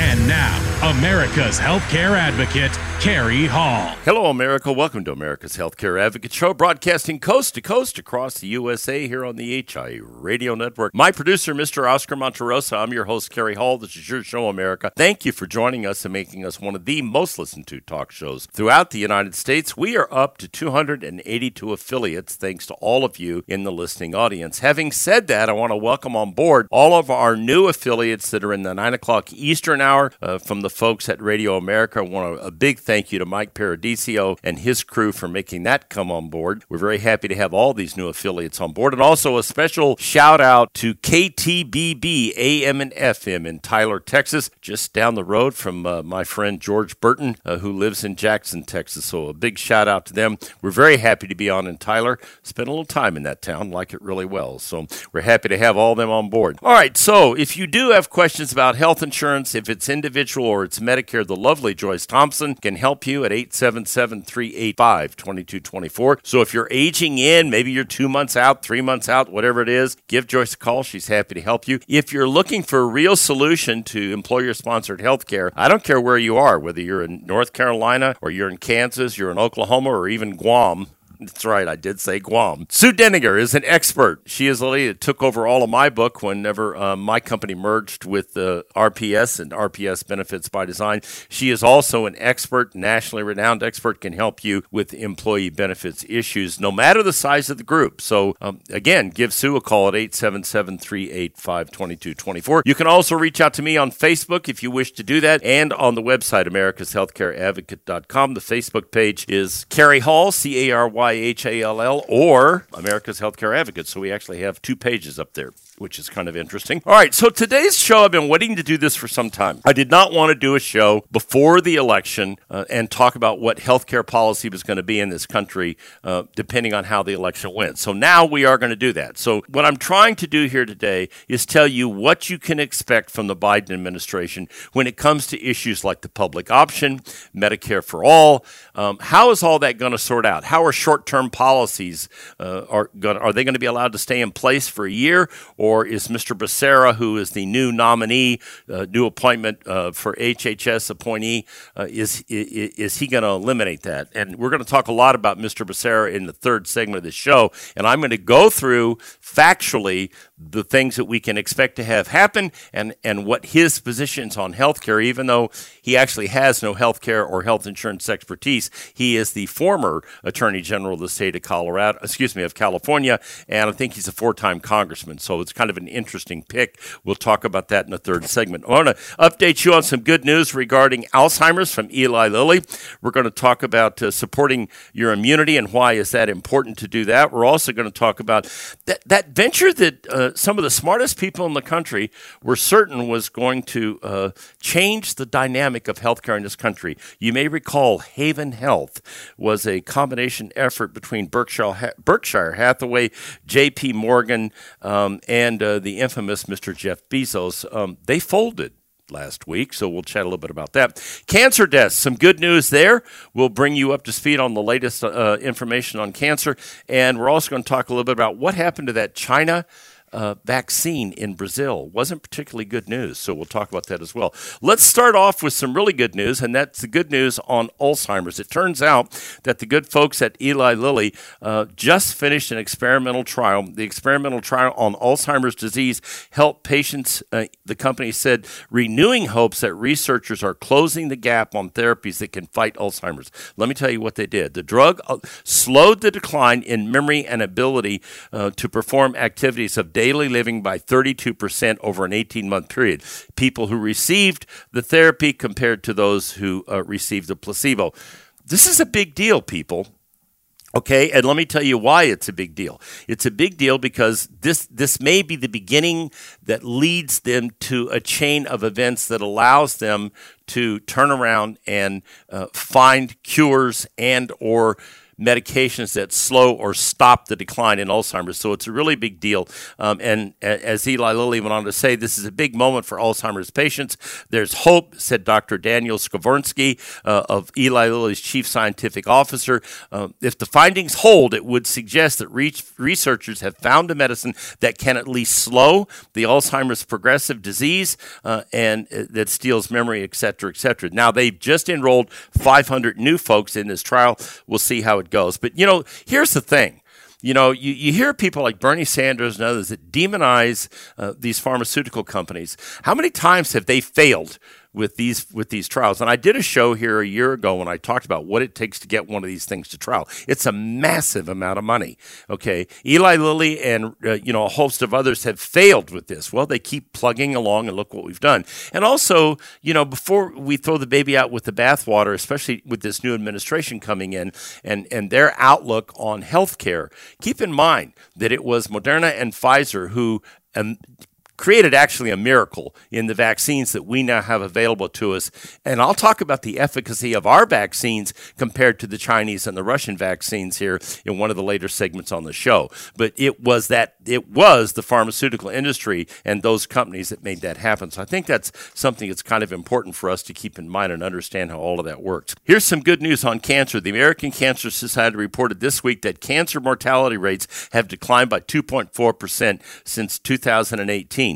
And now, America's Healthcare Advocate, Cary Hall. Hello, America. Welcome to America's Healthcare Advocate Show, broadcasting coast to coast across the USA here on the HI Radio Network. My producer, Mr. Oscar Monterosa. I'm your host, Cary Hall. This is your show, America. Thank you for joining us and making us one of the most listened to talk shows throughout the United States. We are up to 282 affiliates, thanks to all of you in the listening audience. Having said that, I want to welcome on board all of our new affiliates that are in the 9 o'clock Eastern hour uh, from the folks at Radio America. I want a big thank you to Mike Paradiso and his crew for making that come on board. We're very happy to have all these new affiliates on board. And also a special shout out to KTBB AM and FM in Tyler, Texas, just down the road from uh, my friend George Burton, uh, who lives in Jackson, Texas. So a big shout out to them. We're very happy to be on in Tyler. Spent a little time in that town, like it really well. So we're happy to have all them on board. All right. So if you do have questions about health insurance, if it's individual or it's Medicare, the lovely Joyce Thompson can help you at 877 385 2224. So if you're aging in, maybe you're two months out, three months out, whatever it is, give Joyce a call. She's happy to help you. If you're looking for a real solution to employer sponsored health care, I don't care where you are, whether you're in North Carolina or you're in Kansas, you're in Oklahoma, or even Guam. That's right, I did say Guam. Sue Denninger is an expert. She is the lady that took over all of my book whenever uh, my company merged with uh, RPS and RPS Benefits by Design. She is also an expert, nationally renowned expert, can help you with employee benefits issues, no matter the size of the group. So, um, again, give Sue a call at 877 385 2224. You can also reach out to me on Facebook if you wish to do that, and on the website, americashealthcareadvocate.com. The Facebook page is Cary Hall, C A R Y H A L L, or America's Healthcare Advocate. So we actually have two pages up there. Which is kind of interesting. All right, so today's show, I've been waiting to do this for some time. I did not want to do a show before the election uh, and talk about what healthcare policy was going to be in this country, uh, depending on how the election went. So now we are going to do that. So, what I'm trying to do here today is tell you what you can expect from the Biden administration when it comes to issues like the public option, Medicare for all. Um, how is all that going to sort out? How are short-term policies uh, are going? Are they going to be allowed to stay in place for a year, or is Mr. Becerra, who is the new nominee, uh, new appointment uh, for HHS appointee, uh, is, is is he going to eliminate that? And we're going to talk a lot about Mr. Becerra in the third segment of the show, and I'm going to go through factually the things that we can expect to have happen and, and what his positions on healthcare, even though he actually has no healthcare or health insurance expertise. He is the former Attorney General of the state of Colorado, excuse me, of California, and I think he's a four time congressman. So it's kind of an interesting pick. We'll talk about that in the third segment. I want to update you on some good news regarding Alzheimer's from Eli Lilly. We're going to talk about uh, supporting your immunity and why is that important to do that. We're also going to talk about that, that venture that uh, some of the smartest people in the country were certain was going to uh, change the dynamic of healthcare in this country. You may recall Haven Health was a combination effort between Berkshire, Berkshire Hathaway, J.P. Morgan, um, and uh, the infamous Mr. Jeff Bezos. Um, they folded last week, so we'll chat a little bit about that. Cancer deaths, some good news there. We'll bring you up to speed on the latest uh, information on cancer, and we're also going to talk a little bit about what happened to that China uh, vaccine in Brazil. Wasn't particularly good news, so we'll talk about that as well. Let's start off with some really good news, and that's the good news on Alzheimer's. It turns out that the good folks at Eli Lilly uh, just finished an experimental trial. The experimental trial on Alzheimer's disease helped patients, uh, the company said, renewing hopes that researchers are closing the gap on therapies that can fight Alzheimer's. Let me tell you what they did. The drug uh, slowed the decline in memory and ability uh, to perform activities of daily living by 32% over an 18 month period. People who received the therapy compared to those who uh, received the placebo. This is a big deal, people. Okay, and let me tell you why it's a big deal. It's a big deal because this this may be the beginning that leads them to a chain of events that allows them to turn around and uh, find cures and or medications that slow or stop the decline in Alzheimer's. So it's a really big deal. Um, and as Eli Lilly went on to say, this is a big moment for Alzheimer's patients. There's hope, said Dr. Daniel Skovronsky uh, of Eli Lilly's chief scientific officer. Uh, if the findings hold, it would suggest that re- researchers have found a medicine that can at least slow the Alzheimer's progressive disease uh, and uh, that steals memory, et cetera, et cetera. Now, they've just enrolled 500 new folks in this trial. We'll see how it goes. But, you know, here's the thing. You know, you, you hear people like Bernie Sanders and others that demonize uh, these pharmaceutical companies. How many times have they failed with these with these trials. And I did a show here a year ago when I talked about what it takes to get one of these things to trial. It's a massive amount of money. Okay, Eli Lilly and uh, you know a host of others have failed with this. Well, they keep plugging along, and look what we've done. And also, you know, before we throw the baby out with the bathwater, especially with this new administration coming in and and their outlook on healthcare, keep in mind that it was Moderna and Pfizer who um, created actually a miracle in the vaccines that we now have available to us. And I'll talk about the efficacy of our vaccines compared to the Chinese and the Russian vaccines here in one of the later segments on the show. But it was that it was the pharmaceutical industry and those companies that made that happen. So I think that's something that's kind of important for us to keep in mind and understand how all of that works. Here's some good news on cancer. The American Cancer Society reported this week that cancer mortality rates have declined by 2.4% since 2018.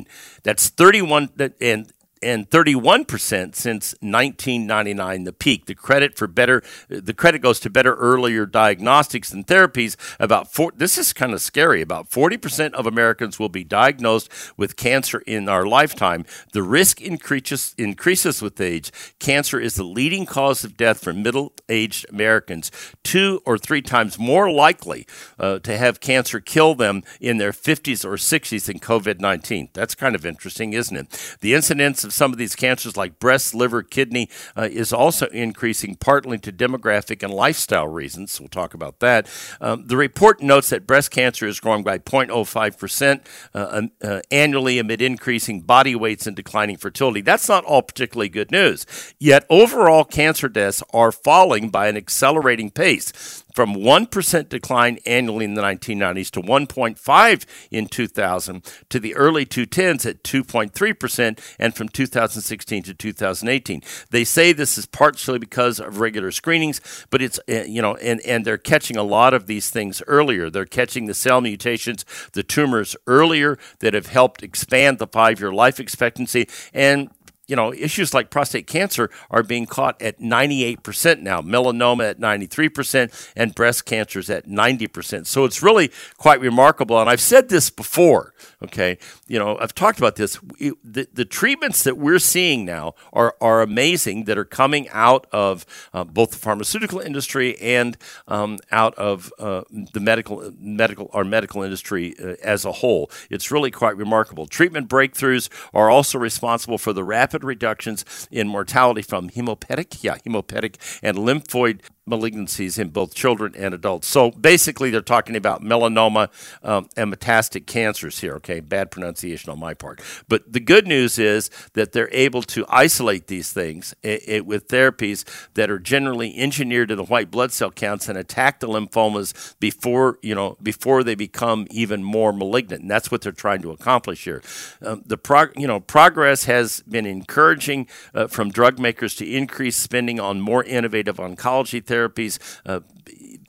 That's 31 and and 31% since 1999, the peak. The credit for better, the credit goes to better earlier diagnostics and therapies. About four, this is kind of scary. About 40% of Americans will be diagnosed with cancer in our lifetime. The risk increases, increases with age. Cancer is the leading cause of death for middle-aged Americans, two or three times more likely uh, to have cancer kill them in their 50s or 60s than COVID-19. That's kind of interesting, isn't it? The incidence of some of these cancers, like breast, liver, kidney, uh, is also increasing, partly to demographic and lifestyle reasons. We'll talk about that. Um, the report notes that breast cancer is growing by 0.05% uh, uh, annually amid increasing body weights and declining fertility. That's not all particularly good news. Yet, overall cancer deaths are falling by an accelerating pace from 1% decline annually in the 1990s to 1.5 in 2000 to the early 2010s at 2.3% and from 2016 to 2018. They say this is partially because of regular screenings, but it's uh, you know and and they're catching a lot of these things earlier. They're catching the cell mutations, the tumors earlier that have helped expand the 5-year life expectancy and you know, issues like prostate cancer are being caught at 98% now, melanoma at 93%, and breast cancers at 90%. So it's really quite remarkable. And I've said this before, okay? You know, I've talked about this. The, the treatments that we're seeing now are, are amazing that are coming out of uh, both the pharmaceutical industry and um, out of uh, the medical, medical, our medical industry uh, as a whole. It's really quite remarkable. Treatment breakthroughs are also responsible for the rapid rapid reductions in mortality from hemopetic, yeah, hemopetic and lymphoid malignancies in both children and adults. So basically, they're talking about melanoma um, and metastatic cancers here. Okay, bad pronunciation on my part. But the good news is that they're able to isolate these things it, it, with therapies that are generally engineered to the white blood cell counts and attack the lymphomas before you know before they become even more malignant. And that's what they're trying to accomplish here. Um, the prog- you know progress has been encouraging uh, from drug makers to increase spending on more innovative oncology therapies uh,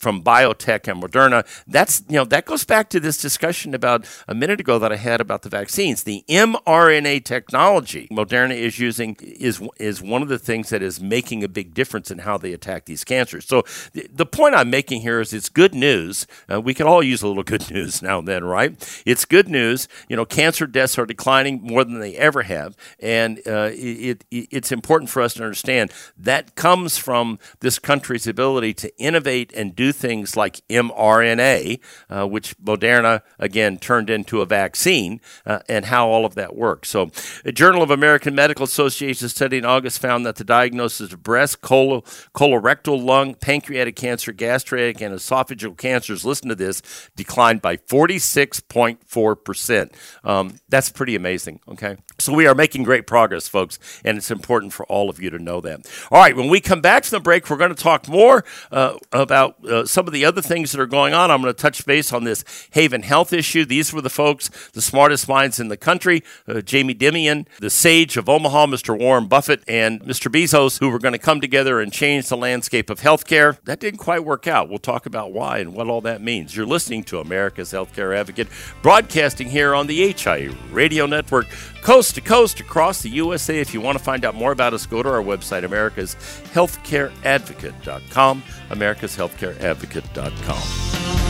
from biotech and Moderna. That's you know that goes back to this discussion about a minute ago that I had about the vaccines. The mRNA technology Moderna is using is is one of the things that is making a big difference in how they attack these cancers. So the, the point I'm making here is it's good news. Uh, we can all use a little good news now and then, right? It's good news. You know, cancer deaths are declining more than they ever have, and uh, it, it, it's important for us to understand that comes from this country's ability to innovate and do things like mRNA, uh, which Moderna again turned into a vaccine, uh, and how all of that works. So, a Journal of American Medical Association study in August found that the diagnosis of breast, colo- colorectal, lung, pancreatic cancer, gastric, and esophageal cancers, listen to this, declined by 46.4%. Um, that's pretty amazing, okay? So we are making great progress, folks, and it's important for all of you to know that. All right, when we come back from the break, we're going to talk more uh, about some of the other things that are going on. I'm going to touch base on this Haven Health issue. These were the folks, the smartest minds in the country, uh, Jamie Dimon, the sage of Omaha, Mr. Warren Buffett, and Mr. Bezos, who were going to come together and change the landscape of healthcare. That didn't quite work out. We'll talk about why and what all that means. You're listening to America's Healthcare Advocate, broadcasting here on the HIA Radio Network coast to coast across the USA. If you want to find out more about us, go to our website, americashealthcareadvocate.com, americashealthcareadvocate.com.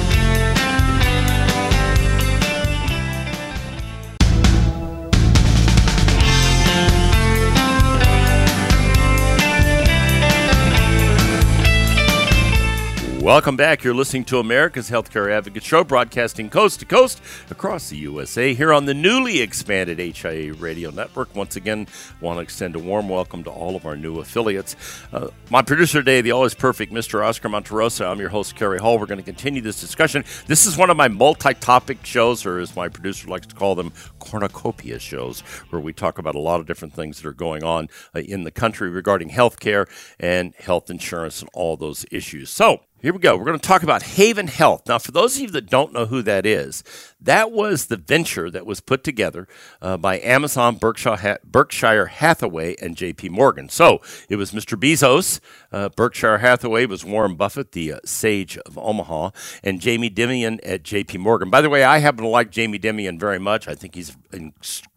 Welcome back. You're listening to America's Healthcare Advocate Show, broadcasting coast to coast across the USA here on the newly expanded HIA Radio Network. Once again, I want to extend a warm welcome to all of our new affiliates. Uh, my producer today, the always perfect Mr. Oscar Monterosa. I'm your host, Cary Hall. We're going to continue this discussion. This is one of my multi-topic shows, or as my producer likes to call them, cornucopia shows, where we talk about a lot of different things that are going on uh, in the country regarding healthcare and health insurance and all those issues. So, here we go. We're going to talk about Haven Health. Now, for those of you that don't know who that is, that was the venture that was put together uh, by Amazon, Berkshire, Hathaway, and J.P. Morgan. So it was Mr. Bezos, uh, Berkshire Hathaway was Warren Buffett, the uh, sage of Omaha, and Jamie Dimon at J.P. Morgan. By the way, I happen to like Jamie Dimon very much. I think he's an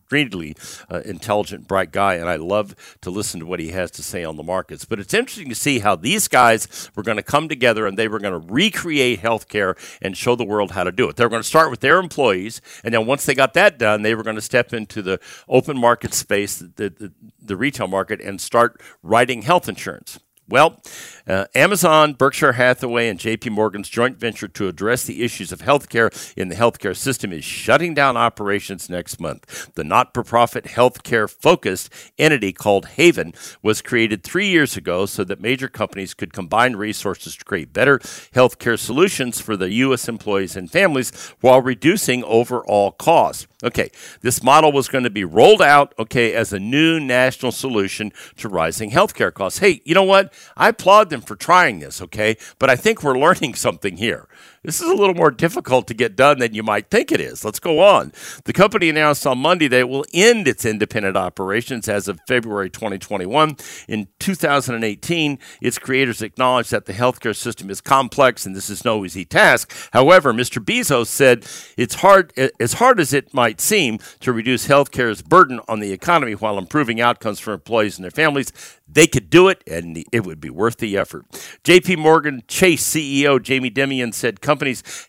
extremely uh, intelligent, bright guy, and I love to listen to what he has to say on the markets. But it's interesting to see how these guys were going to come together and they were going to recreate healthcare and show the world how to do it. They were going to start with their employees, and then once they got that done, they were going to step into the open market space, the, the, the retail market, and start writing health insurance. Well, uh, Amazon, Berkshire Hathaway, and JP Morgan's joint venture to address the issues of healthcare in the healthcare system is shutting down operations next month. The not for profit healthcare focused entity called Haven was created three years ago so that major companies could combine resources to create better healthcare solutions for the U.S. employees and families while reducing overall costs. Okay, this model was going to be rolled out, okay, as a new national solution to rising healthcare costs. Hey, you know what? I applaud them for trying this, okay? But I think we're learning something here. This is a little more difficult to get done than you might think it is. Let's go on. The company announced on Monday that it will end its independent operations as of February 2021. In 2018, its creators acknowledged that the healthcare system is complex and this is no easy task. However, Mr. Bezos said it's hard, as hard as it might seem, to reduce healthcare's burden on the economy while improving outcomes for employees and their families. They could do it, and it would be worth the effort. JP Morgan Chase CEO Jamie Dimon said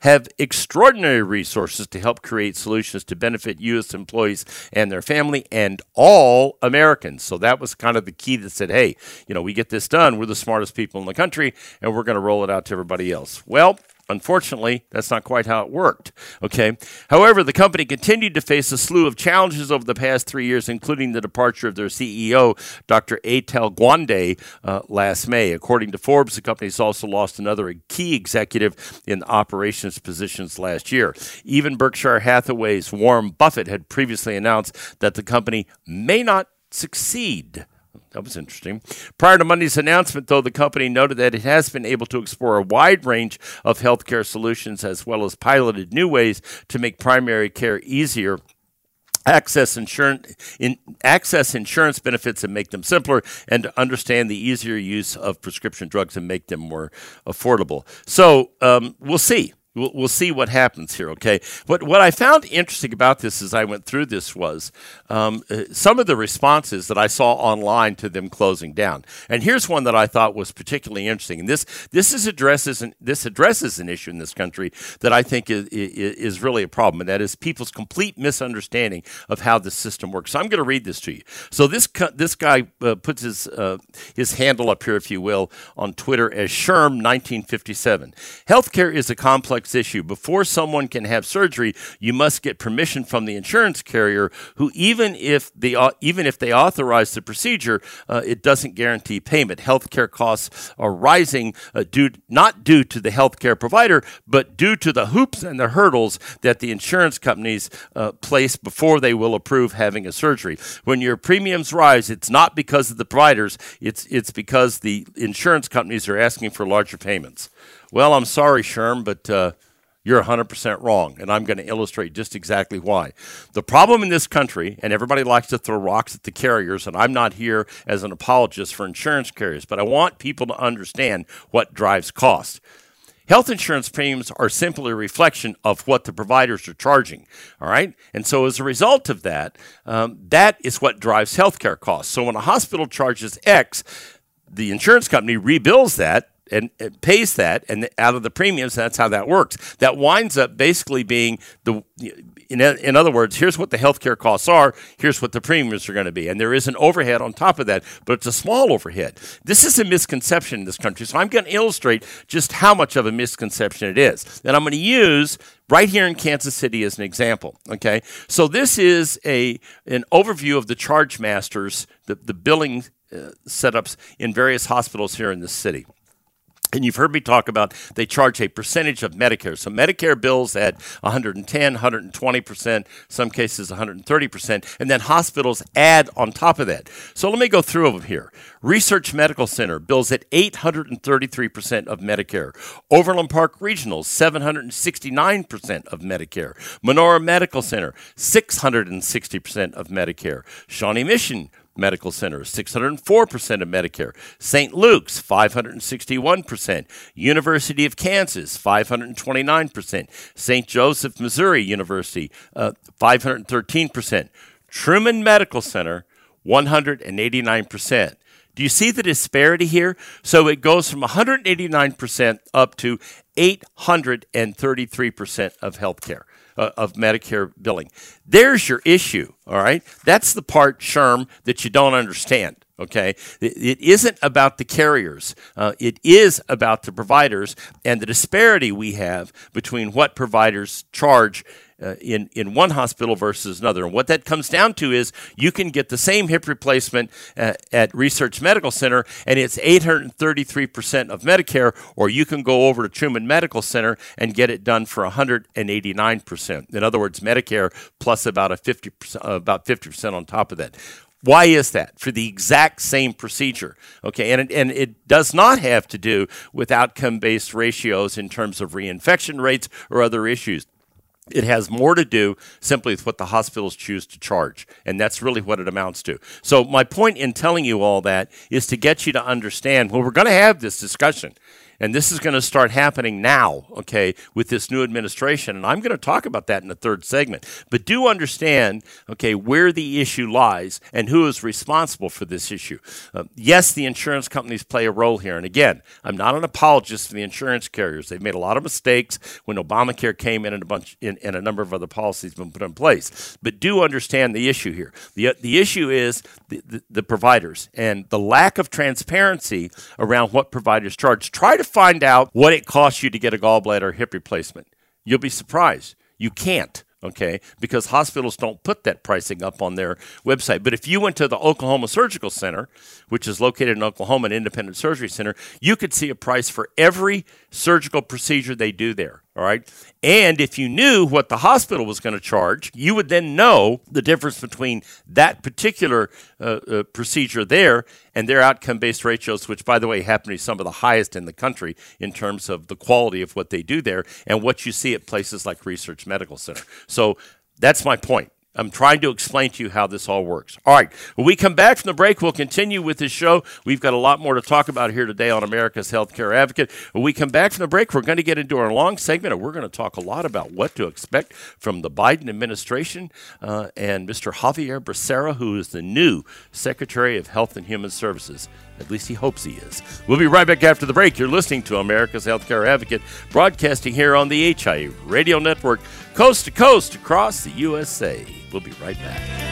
have extraordinary resources to help create solutions to benefit U.S. employees and their family and all Americans. So that was kind of the key that said, hey, you know, we get this done. We're the smartest people in the country, and we're going to roll it out to everybody else. Well, Unfortunately, that's not quite how it worked. Okay. However, the company continued to face a slew of challenges over the past three years, including the departure of their CEO, Dr. Atul Gawande, uh, last May. According to Forbes, the company has also lost another key executive in operations positions last year. Even Berkshire Hathaway's Warren Buffett had previously announced that the company may not succeed. That was interesting. Prior to Monday's announcement, though, the company noted that it has been able to explore a wide range of healthcare solutions as well as piloted new ways to make primary care easier. Access insurance in access insurance benefits and make them simpler and to understand the easier use of prescription drugs and make them more affordable. So um, we'll see We'll, we'll see what happens here, okay? What, what I found interesting about this as I went through this was um, uh, some of the responses that I saw online to them closing down. And here's one that I thought was particularly interesting. And this, this, is addresses, an, this addresses an issue in this country that I think is, is really a problem, and that is people's complete misunderstanding of how the system works. So I'm going to read this to you. So this, this guy uh, puts his, uh, his handle up here, if you will, on Twitter as Sherm1957. Healthcare is a complex issue. Before someone can have surgery, you must get permission from the insurance carrier, who even if they even if they authorize the procedure, uh, it doesn't guarantee payment. Healthcare costs are rising uh, due not due to the healthcare provider, but due to the hoops and the hurdles that the insurance companies uh, place before they will approve having a surgery. When your premiums rise, it's not because of the providers; it's it's because the insurance companies are asking for larger payments. Well, I'm sorry, Sherm, but uh, you're 100% wrong, and I'm going to illustrate just exactly why. The problem in this country, and everybody likes to throw rocks at the carriers, and I'm not here as an apologist for insurance carriers, but I want people to understand what drives cost. Health insurance premiums are simply a reflection of what the providers are charging. All right. And so, as a result of that, um, that is what drives healthcare costs. So, when a hospital charges X, the insurance company rebills that and pays that and out of the premiums that's how that works that winds up basically being the in, in other words here's what the healthcare costs are here's what the premiums are going to be and there is an overhead on top of that but it's a small overhead this is a misconception in this country so i'm going to illustrate just how much of a misconception it is and i'm going to use right here in Kansas City as an example. Okay, so this is a an overview of the charge masters, the the billing uh, setups in various hospitals here in the city. And you've heard me talk about they charge a percentage of Medicare. So Medicare bills at 110, 120%, some cases 130%, and then hospitals add on top of that. So let me go through them here. Research Medical Center bills at 833% of Medicare. Overland Park Regional, 769% of Medicare. Menorah Medical Center, 660% of Medicare. Shawnee Mission, Medical Center, 604% of Medicare. St. Luke's, 561%. University of Kansas, 529%. St. Joseph, Missouri University, uh, 513%. Truman Medical Center, 189%. Do you see the disparity here? So it goes from 189% up to 833% of healthcare uh, of Medicare billing. There's your issue, all right? That's the part, Sherm, that you don't understand. Okay, it isn't about the carriers. Uh, it is about the providers and the disparity we have between what providers charge uh, in in one hospital versus another. And what that comes down to is you can get the same hip replacement uh, at Research Medical Center, and it's 833 percent of Medicare, or you can go over to Truman Medical Center and get it done for 189 percent. In other words, Medicare plus about a 50 percent, uh, about 50 percent on top of that. Why is that? For the exact same procedure. Okay, and it, and it does not have to do with outcome based ratios in terms of reinfection rates or other issues. It has more to do simply with what the hospitals choose to charge. And that's really what it amounts to. So, my point in telling you all that is to get you to understand well, we're going to have this discussion. And this is going to start happening now, okay, with this new administration. And I'm going to talk about that in the third segment. But do understand, okay, where the issue lies and who is responsible for this issue. Uh, yes, the insurance companies play a role here. And again, I'm not an apologist for the insurance carriers. They've made a lot of mistakes when Obamacare came in and a bunch in, and a number of other policies have been put in place. But do understand the issue here. The, the issue is the, the, the providers and the lack of transparency around what providers charge. Try to find out what it costs you to get a gallbladder hip replacement. You'll be surprised. You can't okay? Because hospitals don't put that pricing up on their website. But if you went to the Oklahoma Surgical Center, which is located in Oklahoma, an independent surgery center, you could see a price for every surgical procedure they do there, all right? And if you knew what the hospital was going to charge, you would then know the difference between that particular uh, uh, procedure there and their outcome based ratios, which, by the way, happen to be some of the highest in the country in terms of the quality of what they do there and what you see at places like Research Medical Center. So that's my point. I'm trying to explain to you how this all works. All right. When we come back from the break, we'll continue with this show. We've got a lot more to talk about here today on America's Healthcare Advocate. When we come back from the break, we're going to get into our long segment and we're going to talk a lot about what to expect from the Biden administration uh, and Mr. Xavier Becerra, who is the new Secretary of Health and Human Services. At least he hopes he is. We'll be right back after the break. You're listening to America's Healthcare Advocate, broadcasting here on the HIA Radio Network, coast to coast across the USA. We'll be right back.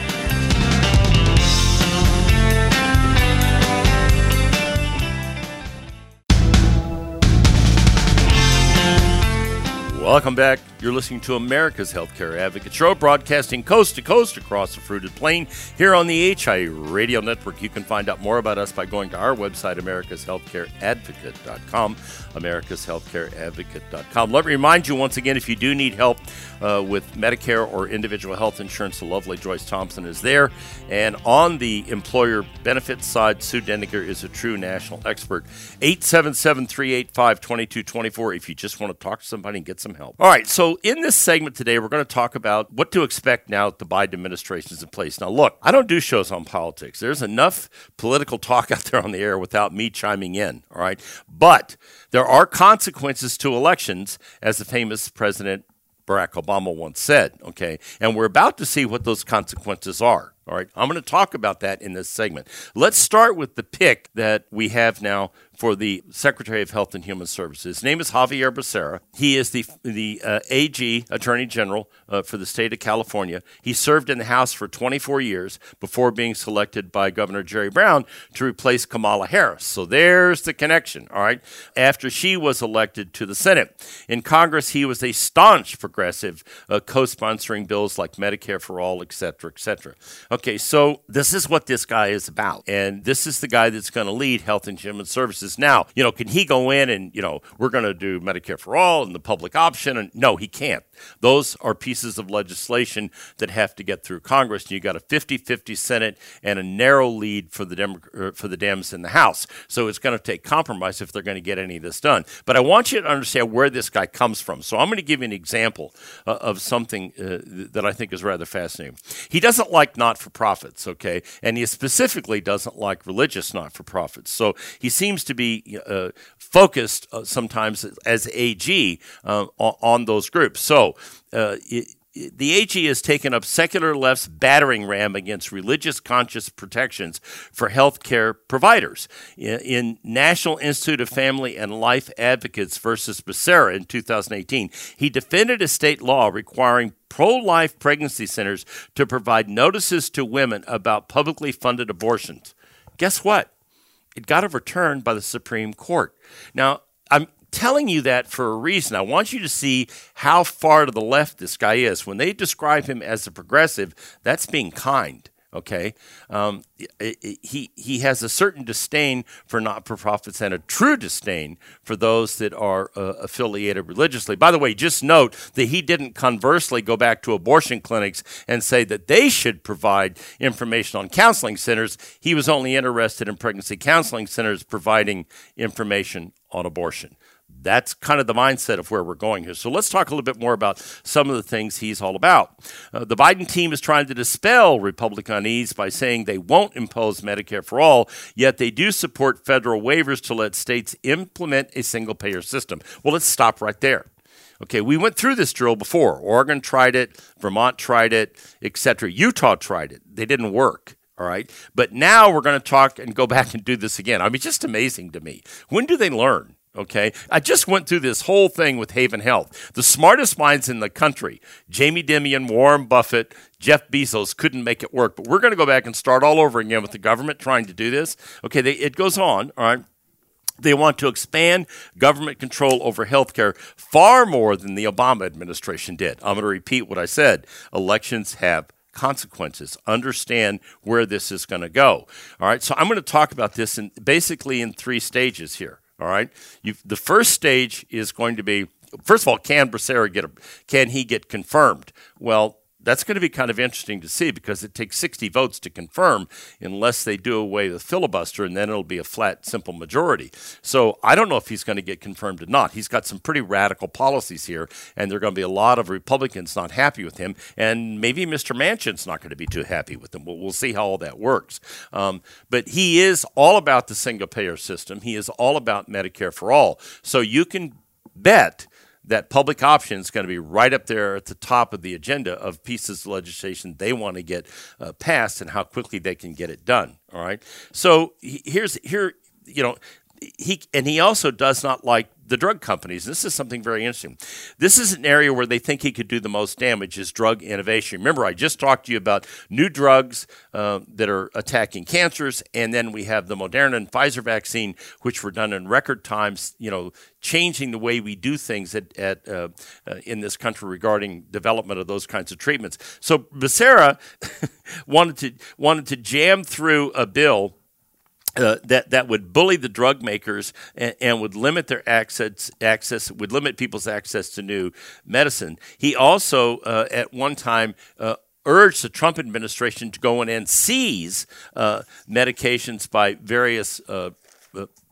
Welcome back. You're listening to America's Healthcare Advocate Show, broadcasting coast to coast across the fruited plain here on the HI Radio Network. You can find out more about us by going to our website, americashealthcareadvocate.com, americashealthcareadvocate.com. Let me remind you once again, if you do need help uh, with Medicare or individual health insurance, the lovely Joyce Thompson is there. And on the employer benefits side, Sue Dendiger is a true national expert. 877 385 2224 if you just want to talk to somebody and get some help. All right, so in this segment today, we're going to talk about what to expect now that the Biden administration is in place. Now, look, I don't do shows on politics. There's enough political talk out there on the air without me chiming in, all right? But there are consequences to elections, as the famous President Barack Obama once said, okay? And we're about to see what those consequences are. All right, I'm going to talk about that in this segment. Let's start with the pick that we have now for the Secretary of Health and Human Services. His name is Javier Becerra. He is the the uh, AG Attorney General uh, for the state of California. He served in the House for 24 years before being selected by Governor Jerry Brown to replace Kamala Harris. So there's the connection. All right, after she was elected to the Senate in Congress, he was a staunch progressive, uh, co-sponsoring bills like Medicare for all, et cetera, et cetera. Okay, so this is what this guy is about. And this is the guy that's going to lead Health and Human Services. Now, you know, can he go in and, you know, we're going to do Medicare for all and the public option? And no, he can't. Those are pieces of legislation that have to get through Congress. And you got a 50 50 Senate and a narrow lead for the, Demo- er, for the Dems in the House. So it's going to take compromise if they're going to get any of this done. But I want you to understand where this guy comes from. So I'm going to give you an example uh, of something uh, that I think is rather fascinating. He doesn't like not for profits, okay? And he specifically doesn't like religious not for profits. So he seems to be uh, focused uh, sometimes as AG uh, on those groups. So uh, it, the AG has taken up secular left's battering ram against religious conscious protections for health care providers. In, in, National Institute of Family and Life Advocates versus Becerra in 2018, he defended a state law requiring pro life pregnancy centers to provide notices to women about publicly funded abortions. Guess what? It got overturned by the Supreme Court. Now, I'm telling you that for a reason. I want you to see how far to the left this guy is. When they describe him as a progressive, that's being kind. Okay, um, he he has a certain disdain for not-for-profits and a true disdain for those that are uh, affiliated religiously. By the way, just note that he didn't conversely go back to abortion clinics and say that they should provide information on counseling centers. He was only interested in pregnancy counseling centers providing information on abortion that's kind of the mindset of where we're going here. So let's talk a little bit more about some of the things he's all about. Uh, the Biden team is trying to dispel Republican unease by saying they won't impose Medicare for all, yet they do support federal waivers to let states implement a single payer system. Well, let's stop right there. Okay, we went through this drill before. Oregon tried it, Vermont tried it, etc. Utah tried it. They didn't work. All right. But now we're going to talk and go back and do this again. I mean, just amazing to me. When do they learn? Okay. I just went through this whole thing with Haven Health. The smartest minds in the country, Jamie Dimon, Warren Buffett, Jeff Bezos, couldn't make it work. But we're going to go back and start all over again with the government trying to do this. Okay. They, it goes on. All right. They want to expand government control over healthcare far more than the Obama administration did. I'm going to repeat what I said. Elections have consequences. Understand where this is going to go. All right. So I'm going to talk about this in basically in three stages here. All right. You've, the first stage is going to be first of all, can Becerra get a, can he get confirmed? Well, that's going to be kind of interesting to see because it takes 60 votes to confirm unless they do away with filibuster, and then it'll be a flat, simple majority. So I don't know if he's going to get confirmed or not. He's got some pretty radical policies here, and there are going to be a lot of Republicans not happy with him, and maybe Mr. Manchin's not going to be too happy with him. We'll, we'll see how all that works. Um, but he is all about the single payer system. He is all about Medicare for all. So you can bet that public option is going to be right up there at the top of the agenda of pieces of legislation they want to get uh, passed and how quickly they can get it done. All right. So here's here you know he and he also does not like the drug companies. This is something very interesting. This is an area where they think he could do the most damage is drug innovation. Remember, I just talked to you about new drugs uh, that are attacking cancers, and then we have the Moderna and Pfizer vaccine, which were done in record times. You know, changing the way we do things at, at uh, uh, in this country regarding development of those kinds of treatments. So Becerra wanted to wanted to jam through a bill uh, that that would bully the drug makers and, and, would limit their access access would limit people's access to new medicine. He also uh, at one time. Uh, urged the Trump administration to go in and seize uh, medications by various uh,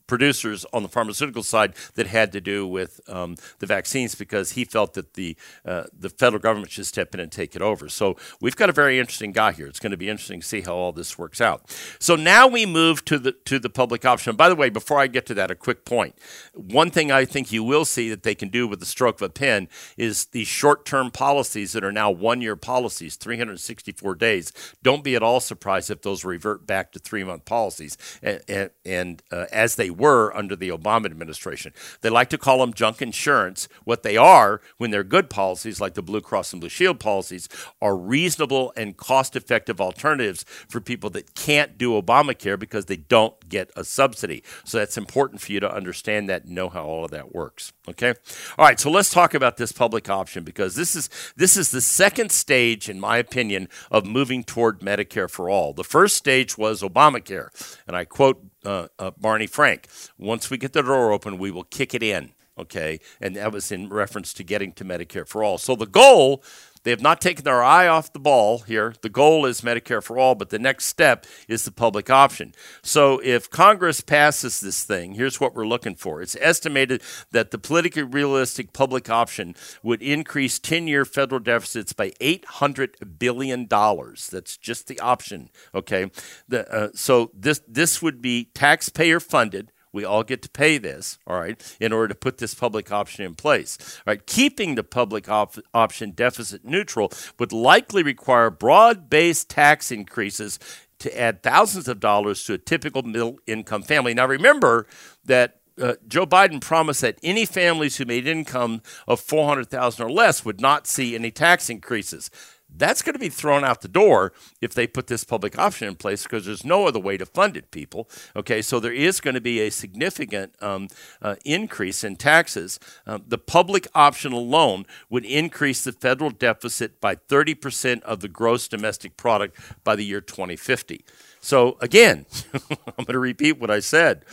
producers on the pharmaceutical side that had to do with um, the vaccines because he felt that the uh, the federal government should step in and take it over. So we've got a very interesting guy here. It's going to be interesting to see how all this works out. So now we move to the to the public option. By the way, before I get to that, a quick point. One thing I think you will see that they can do with the stroke of a pen is these short term policies that are now one year policies, 364 days. Don't be at all surprised if those revert back to three month policies, and, and, and uh, as they were under the Obama administration. They like to call them junk insurance. What they are, when they're good policies like the Blue Cross and Blue Shield policies, are reasonable and cost effective alternatives for people that can't do Obamacare because they don't get a subsidy. So that's important for you to understand that and know how all of that works. Okay? All right, so let's talk about this public option because this is this is the second stage, in my opinion, of moving toward Medicare for all. The first stage was Obamacare. And I quote uh, uh, Barney Frank. Once we get the door open, we will kick it in. Okay, and that was in reference to getting to Medicare for all. So the goal they have not taken their eye off the ball here. The goal is Medicare for all, but the next step is the public option. So if Congress passes this thing, here's what we're looking for. It's estimated that the politically realistic public option would increase 10 year federal deficits by $800 billion. That's just the option, okay? The, uh, so this, this would be taxpayer funded. We all get to pay this, all right, in order to put this public option in place. All right, keeping the public op- option deficit neutral would likely require broad-based tax increases to add thousands of dollars to a typical middle income family. Now remember that uh, Joe Biden promised that any families who made income of 400,000 or less would not see any tax increases. That's going to be thrown out the door if they put this public option in place because there's no other way to fund it, people. Okay, so there is going to be a significant um, uh, increase in taxes. Um, the public option alone would increase the federal deficit by 30% of the gross domestic product by the year 2050. So, again, I'm going to repeat what I said.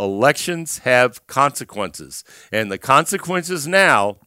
Elections have consequences, and the consequences now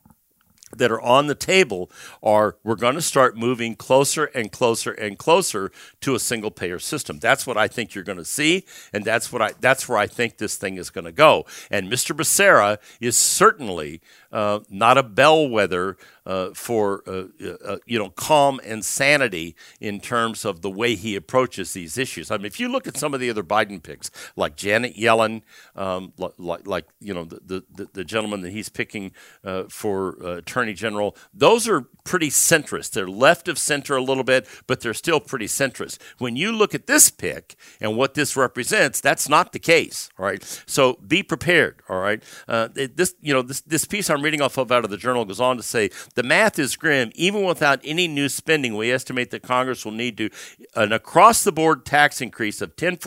that are on the table are we're going to start moving closer and closer and closer to a single payer system. That's what I think you're going to see, and that's what I that's where I think this thing is going to go. And Mr. Becerra is certainly uh, not a bellwether uh, for uh, uh, you know calm and sanity in terms of the way he approaches these issues. I mean, if you look at some of the other Biden picks, like Janet Yellen, um, like, like you know the, the, the gentleman that he's picking uh, for attorney general, those are pretty centrist. They're left of center a little bit, but they're still pretty centrist. When you look at this pick and what this represents, that's not the case. All right, so be prepared. All right, this you know this this piece I'm reading off of out of the journal goes on to say the math is grim. Even without any new spending, we estimate that Congress will need to an across the board tax increase of 10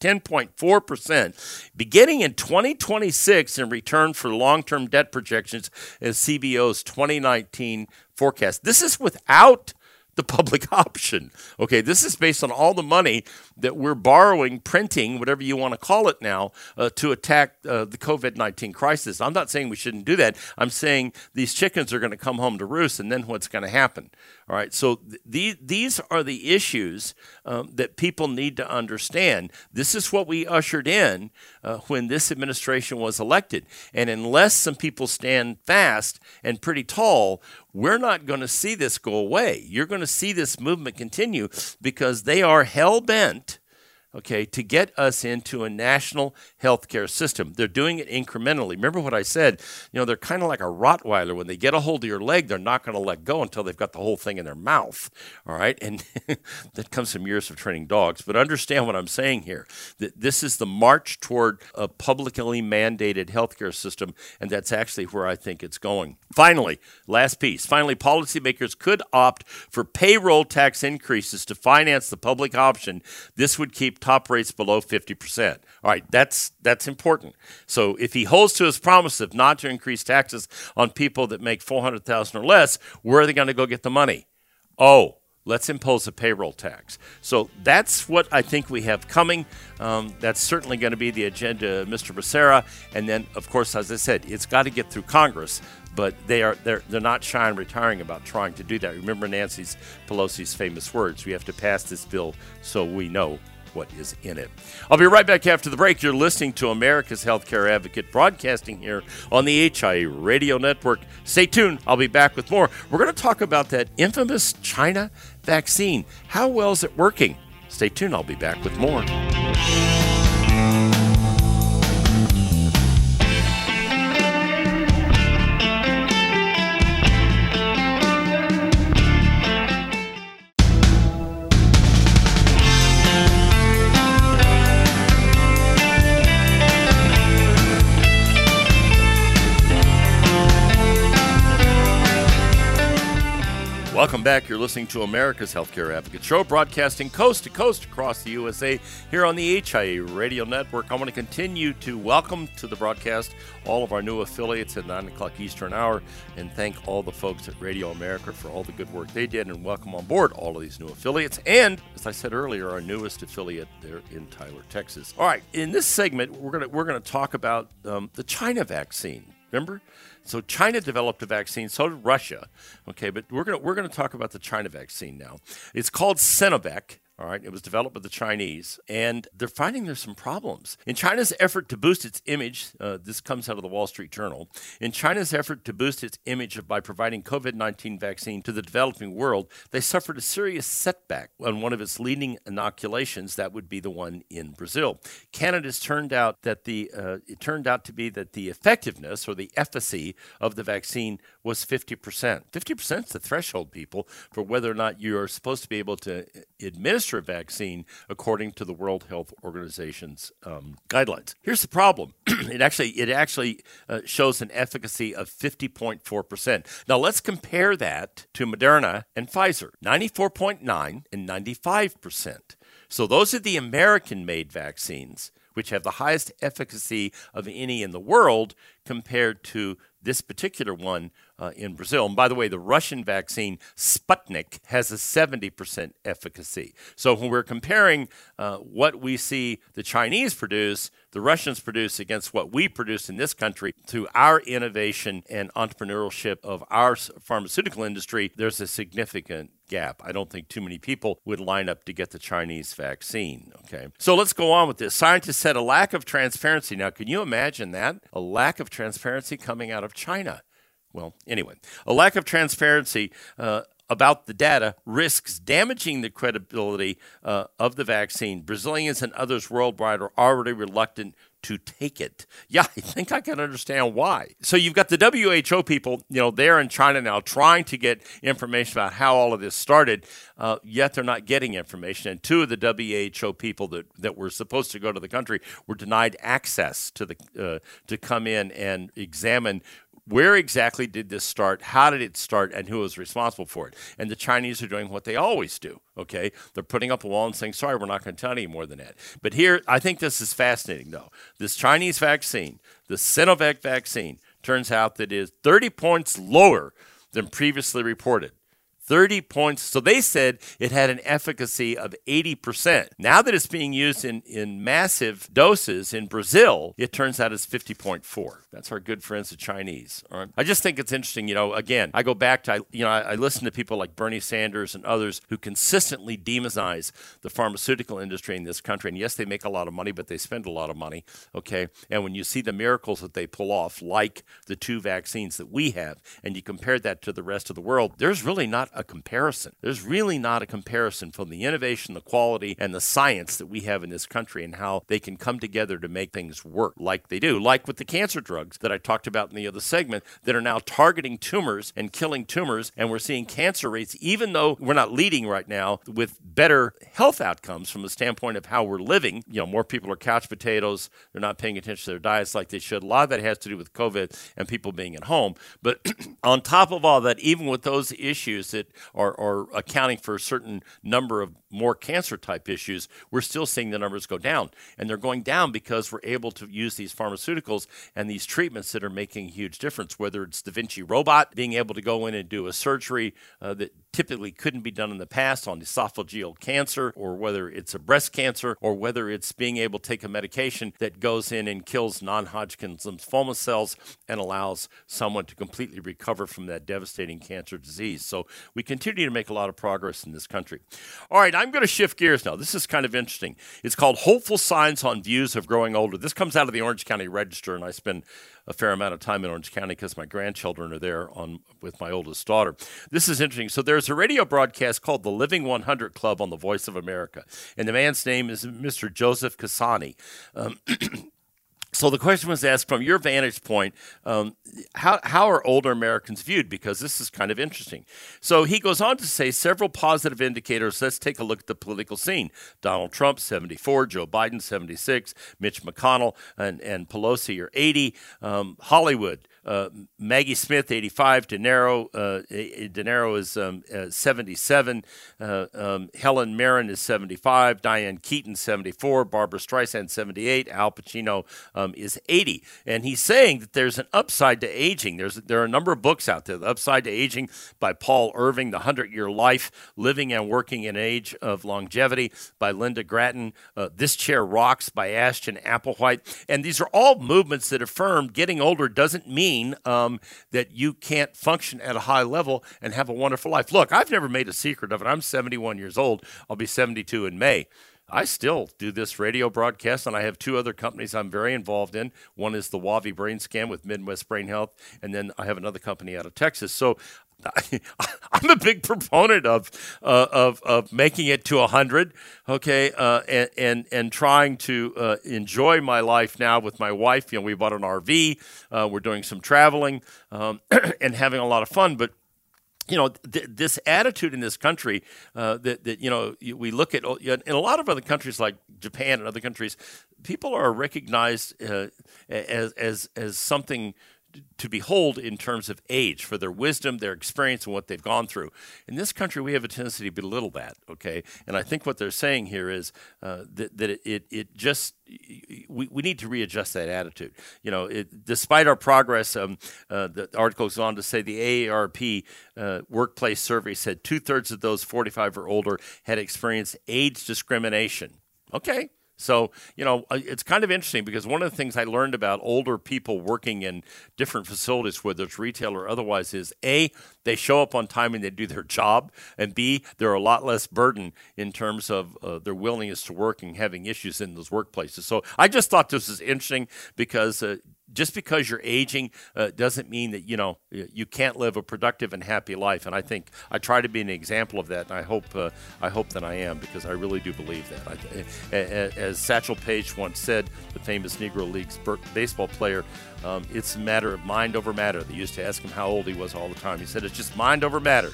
10.4% beginning in 2026 in return for long term debt projections as CBO's 2019 forecast. This is without the public option. Okay, this is based on all the money that we're borrowing, printing, whatever you want to call it now, uh, to attack uh, the COVID 19 crisis. I'm not saying we shouldn't do that. I'm saying these chickens are going to come home to roost, and then what's going to happen? All right, so th- these these are the issues um, that people need to understand. This is what we ushered in uh, when this administration was elected, and unless some people stand fast and pretty tall, we're not going to see this go away. You're going to see this movement continue because they are hell bent okay, to get us into a national healthcare system. They're doing it incrementally. Remember what I said? You know, they're kind of like a Rottweiler. When they get a hold of your leg, they're not going to let go until they've got the whole thing in their mouth. All right. And that comes from years of training dogs. But understand what I'm saying here that this is the march toward a publicly mandated healthcare system. And that's actually where I think it's going. Finally, last piece. Finally, policymakers could opt for payroll tax increases to finance the public option. This would keep top rates below 50%. All right, that's that's important. So if he holds to his promise of not to increase taxes on people that make 400,000 or less, where are they going to go get the money? Oh, let's impose a payroll tax. So that's what I think we have coming. Um, that's certainly going to be the agenda, Mr. Becerra. And then, of course, as I said, it's got to get through Congress. But they are they're they're not shy and retiring about trying to do that. Remember Nancy Pelosi's famous words: "We have to pass this bill so we know what is in it. I'll be right back after the break. You're listening to America's Healthcare Advocate broadcasting here on the HIA Radio Network. Stay tuned. I'll be back with more. We're going to talk about that infamous China vaccine. How well is it working? Stay tuned. I'll be back with more. Welcome back. You're listening to America's Healthcare Advocate Show, broadcasting coast to coast across the USA here on the HIA Radio Network. I want to continue to welcome to the broadcast all of our new affiliates at 9 o'clock Eastern Hour and thank all the folks at Radio America for all the good work they did and welcome on board all of these new affiliates. And, as I said earlier, our newest affiliate there in Tyler, Texas. All right, in this segment, we're going to, we're going to talk about um, the China vaccine. Remember? So China developed a vaccine, so did Russia. Okay, but we're going we're to talk about the China vaccine now. It's called Sinovac. All right, it was developed by the Chinese, and they're finding there's some problems. In China's effort to boost its image, uh, this comes out of the Wall Street Journal. In China's effort to boost its image by providing COVID 19 vaccine to the developing world, they suffered a serious setback on one of its leading inoculations. That would be the one in Brazil. Canada's turned out that the uh, it turned out to be that the effectiveness or the efficacy of the vaccine was 50%. 50% is the threshold, people, for whether or not you are supposed to be able to administer a vaccine according to the World Health Organization's um, guidelines. Here's the problem: it actually it actually uh, shows an efficacy of 50.4%. Now let's compare that to Moderna and Pfizer: 94.9 and 95%. So those are the American-made vaccines which have the highest efficacy of any in the world compared to this particular one uh, in Brazil. And by the way, the Russian vaccine Sputnik has a 70% efficacy. So when we're comparing uh, what we see the Chinese produce, the Russians produce against what we produce in this country through our innovation and entrepreneurship of our pharmaceutical industry, there's a significant gap. I don't think too many people would line up to get the Chinese vaccine. Okay. So let's go on with this. Scientists said a lack of transparency. Now, can you imagine that? A lack of transparency coming out of China. Well, anyway, a lack of transparency uh, about the data risks damaging the credibility uh, of the vaccine. Brazilians and others worldwide are already reluctant to take it. Yeah, I think I can understand why. So you've got the WHO people, you know, they're in China now trying to get information about how all of this started, uh, yet they're not getting information. And two of the WHO people that, that were supposed to go to the country were denied access to the uh, to come in and examine where exactly did this start? How did it start? And who was responsible for it? And the Chinese are doing what they always do. Okay, they're putting up a wall and saying, "Sorry, we're not going to tell any more than that." But here, I think this is fascinating, though. This Chinese vaccine, the Sinovac vaccine, turns out that it is 30 points lower than previously reported. 30 points. So they said it had an efficacy of 80%. Now that it's being used in, in massive doses in Brazil, it turns out it's 50.4. That's our good friends, the Chinese. I just think it's interesting. You know, again, I go back to, you know, I, I listen to people like Bernie Sanders and others who consistently demonize the pharmaceutical industry in this country. And yes, they make a lot of money, but they spend a lot of money. Okay. And when you see the miracles that they pull off, like the two vaccines that we have, and you compare that to the rest of the world, there's really not a comparison. There's really not a comparison from the innovation, the quality, and the science that we have in this country and how they can come together to make things work like they do, like with the cancer drugs that I talked about in the other segment that are now targeting tumors and killing tumors. And we're seeing cancer rates, even though we're not leading right now with better health outcomes from the standpoint of how we're living. You know, more people are couch potatoes. They're not paying attention to their diets like they should. A lot of that has to do with COVID and people being at home. But on top of all that, even with those issues that are, are accounting for a certain number of more cancer type issues, we're still seeing the numbers go down. And they're going down because we're able to use these pharmaceuticals and these treatments that are making a huge difference, whether it's Da Vinci robot being able to go in and do a surgery uh, that typically couldn't be done in the past on esophageal cancer, or whether it's a breast cancer, or whether it's being able to take a medication that goes in and kills non Hodgkin's lymphoma cells and allows someone to completely recover from that devastating cancer disease. So we continue to make a lot of progress in this country. All right, I'm going to shift gears now. This is kind of interesting. It's called Hopeful Signs on Views of Growing Older. This comes out of the Orange County Register, and I spend a fair amount of time in Orange County because my grandchildren are there on with my oldest daughter. This is interesting. So there's a radio broadcast called the Living 100 Club on the Voice of America, and the man's name is Mr. Joseph Casani. Um, So the question was asked from your vantage point, um, how, how are older Americans viewed? Because this is kind of interesting. So he goes on to say several positive indicators. Let's take a look at the political scene. Donald Trump, 74, Joe Biden, 76, Mitch McConnell and, and Pelosi are 80, um, Hollywood, uh, Maggie Smith, 85. De Niro, uh, De Niro is um, uh, 77. Uh, um, Helen Mirren is 75. Diane Keaton, 74. Barbra Streisand, 78. Al Pacino um, is 80. And he's saying that there's an upside to aging. There's There are a number of books out there. The Upside to Aging by Paul Irving, The 100 Year Life, Living and Working in Age of Longevity by Lynda Gratton, uh, This Chair Rocks by Ashton Applewhite. And these are all movements that affirm getting older doesn't mean mean um, that you can't function at a high level and have a wonderful life. Look, I've never made a secret of it. I'm 71 years old. I'll be 72 in May. I still do this radio broadcast, and I have two other companies I'm very involved in. One is the Wavi Brain Scan with Midwest Brain Health, and then I have another company out of Texas. So I'm a big proponent of uh, of of making it to hundred, okay, uh, and, and and trying to uh, enjoy my life now with my wife. You know, we bought an RV, uh, we're doing some traveling, um, and having a lot of fun. But you know th- this attitude in this country uh, that, that you know we look at in a lot of other countries like Japan and other countries, people are recognized uh, as as as something to behold in terms of age for their wisdom, their experience, and what they've gone through. In this country, we have a tendency to belittle that, okay? And I think what they're saying here is uh, that, that it, it, just, we, we need to readjust that attitude. You know, it, despite our progress, um, uh, the article goes on to say the AARP uh, workplace survey said two thirds of those 45 or older had experienced age discrimination. Okay, so, you know, uh, it's kind of interesting because one of the things I learned about older people working in different facilities, whether it's retail or otherwise, is A, they show up on time and they do their job, and B, they're a lot less burden in terms of uh, their willingness to work and having issues in those workplaces. So I just thought this was interesting because uh, just because you're aging uh, doesn't mean that you know you can't live a productive and happy life. And I think I try to be an example of that, and I hope uh, I hope that I am because I really do believe that. I, as Satchel Paige once said, the famous Negro Leagues baseball player, um, it's a matter of mind over matter. They used to ask him how old he was all the time. He said it's just mind over matter.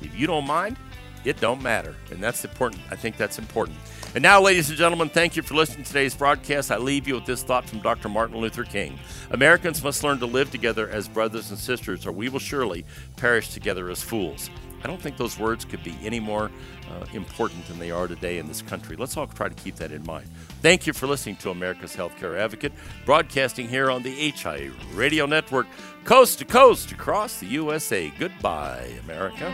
If you don't mind, it don't matter, and that's important. I think that's important. And now, ladies and gentlemen, thank you for listening to today's broadcast. I leave you with this thought from Dr. Martin Luther King Americans must learn to live together as brothers and sisters, or we will surely perish together as fools. I don't think those words could be any more uh, important than they are today in this country. Let's all try to keep that in mind. Thank you for listening to America's Healthcare Advocate, broadcasting here on the HIA Radio Network, coast to coast across the USA. Goodbye, America.